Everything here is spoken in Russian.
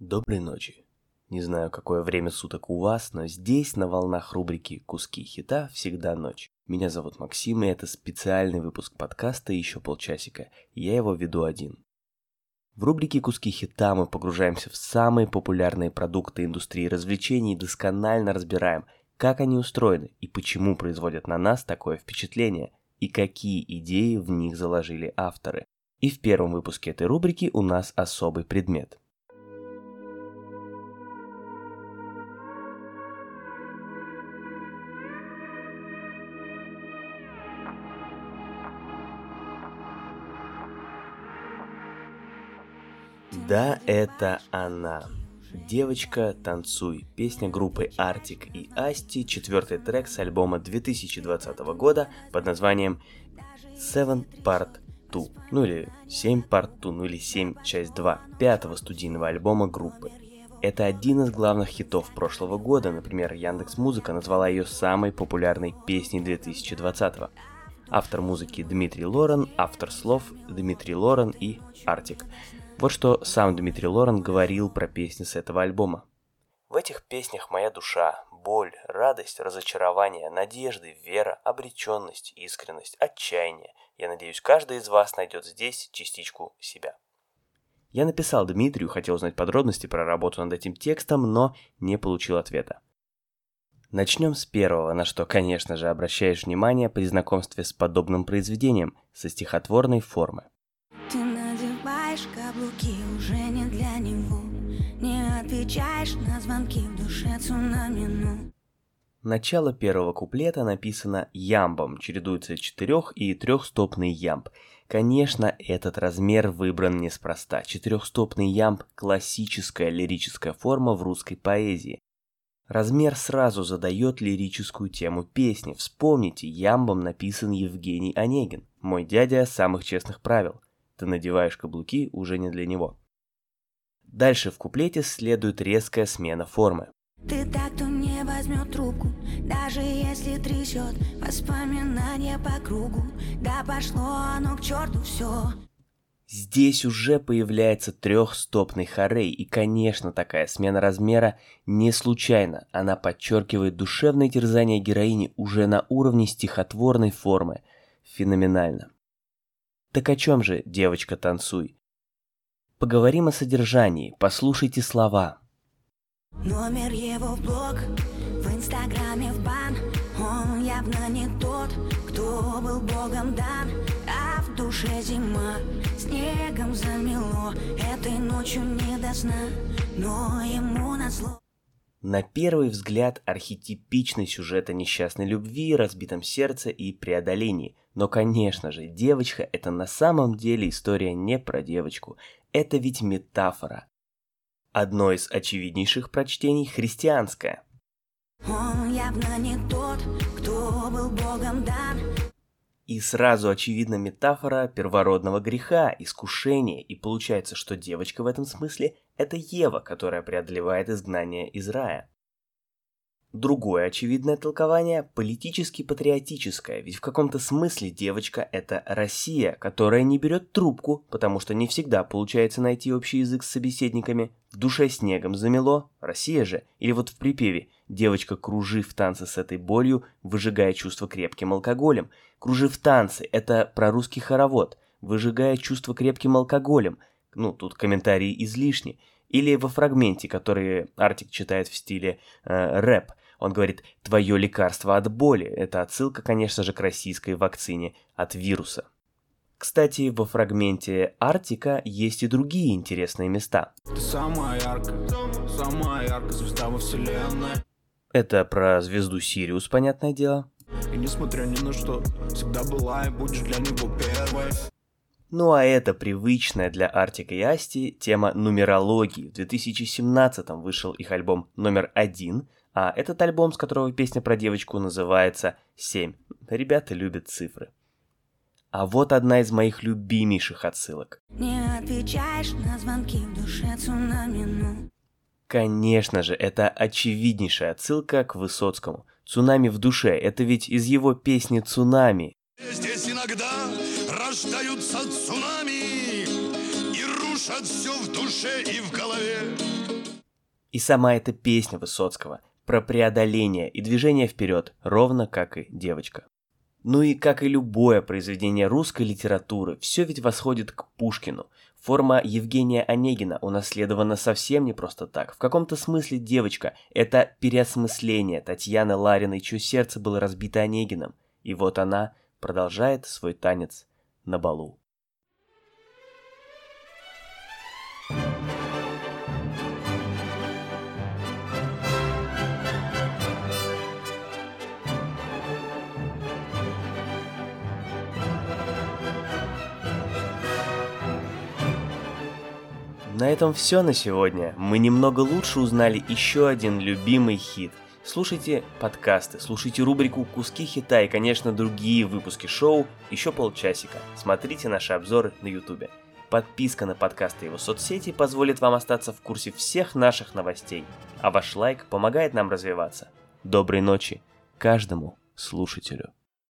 Доброй ночи. Не знаю, какое время суток у вас, но здесь, на волнах рубрики «Куски хита» всегда ночь. Меня зовут Максим, и это специальный выпуск подкаста «Еще полчасика». Я его веду один. В рубрике «Куски хита» мы погружаемся в самые популярные продукты индустрии развлечений и досконально разбираем, как они устроены и почему производят на нас такое впечатление, и какие идеи в них заложили авторы. И в первом выпуске этой рубрики у нас особый предмет – Да, это она. Девочка, танцуй. Песня группы Артик и Асти, четвертый трек с альбома 2020 года под названием Seven Part 2, ну или 7 Part 2, ну или 7 часть 2, пятого студийного альбома группы. Это один из главных хитов прошлого года, например, Яндекс Музыка назвала ее самой популярной песней 2020 -го. Автор музыки Дмитрий Лорен, автор слов Дмитрий Лорен и Артик. Вот что сам Дмитрий Лорен говорил про песни с этого альбома. В этих песнях моя душа, боль, радость, разочарование, надежды, вера, обреченность, искренность, отчаяние. Я надеюсь, каждый из вас найдет здесь частичку себя. Я написал Дмитрию, хотел узнать подробности про работу над этим текстом, но не получил ответа. Начнем с первого, на что, конечно же, обращаешь внимание при знакомстве с подобным произведением, со стихотворной формы. Каблуки уже не для него Не отвечаешь на звонки в душе цунами, ну Начало первого куплета написано ямбом, чередуется четырех и трехстопный ямб. Конечно, этот размер выбран неспроста. Четырехстопный ямб – классическая лирическая форма в русской поэзии. Размер сразу задает лирическую тему песни. Вспомните, ямбом написан Евгений Онегин, мой дядя самых честных правил – ты надеваешь каблуки уже не для него. Дальше в куплете следует резкая смена формы. Ты так, кто не возьмет трубку, даже если трясет воспоминания по кругу. Да пошло оно к черту все. Здесь уже появляется трехстопный хорей, и, конечно, такая смена размера не случайна. Она подчеркивает душевное терзание героини уже на уровне стихотворной формы. Феноменально. Так о чем же, девочка, танцуй? Поговорим о содержании, послушайте слова. Номер его в блог, в инстаграме в бан Он явно не тот, кто был богом дан А в душе зима, снегом замело Этой ночью не до сна, но ему назло на первый взгляд архетипичный сюжет о несчастной любви, разбитом сердце и преодолении. Но, конечно же, девочка – это на самом деле история не про девочку. Это ведь метафора. Одно из очевиднейших прочтений – христианское. Он явно не тот, кто был Богом дан. И сразу очевидна метафора первородного греха, искушения, и получается, что девочка в этом смысле – это Ева, которая преодолевает изгнание из рая. Другое очевидное толкование – политически-патриотическое, ведь в каком-то смысле девочка – это Россия, которая не берет трубку, потому что не всегда получается найти общий язык с собеседниками. В душе снегом замело, Россия же, или вот в припеве «девочка, кружи в танце с этой болью, выжигая чувство крепким алкоголем». «Кружи в танцы» – это про русский хоровод, выжигая чувство крепким алкоголем. Ну, тут комментарии излишни. Или во фрагменте, который Артик читает в стиле э, рэп – он говорит «твое лекарство от боли». Это отсылка, конечно же, к российской вакцине от вируса. Кстати, во фрагменте Артика есть и другие интересные места. Ты самая яркая, самая яркая звезда во вселенной. Это про звезду Сириус, понятное дело. И несмотря ни на что, всегда была и будешь для него первой. Ну а это привычная для Артика и Асти тема нумерологии. В 2017 вышел их альбом номер один – а этот альбом, с которого песня про девочку называется «7». Ребята любят цифры. А вот одна из моих любимейших отсылок. Не отвечаешь на звонки в душе цунами, ну. Конечно же, это очевиднейшая отсылка к Высоцкому. «Цунами в душе» — это ведь из его песни «Цунами». Здесь иногда рождаются цунами И рушат все в душе и в голове И сама эта песня Высоцкого про преодоление и движение вперед, ровно как и девочка. Ну и как и любое произведение русской литературы, все ведь восходит к Пушкину. Форма Евгения Онегина унаследована совсем не просто так. В каком-то смысле девочка – это переосмысление Татьяны Лариной, чье сердце было разбито Онегином. И вот она продолжает свой танец на балу. На этом все на сегодня. Мы немного лучше узнали еще один любимый хит. Слушайте подкасты, слушайте рубрику «Куски хита» и, конечно, другие выпуски шоу еще полчасика. Смотрите наши обзоры на ютубе. Подписка на подкасты и его соцсети позволит вам остаться в курсе всех наших новостей, а ваш лайк помогает нам развиваться. Доброй ночи каждому слушателю.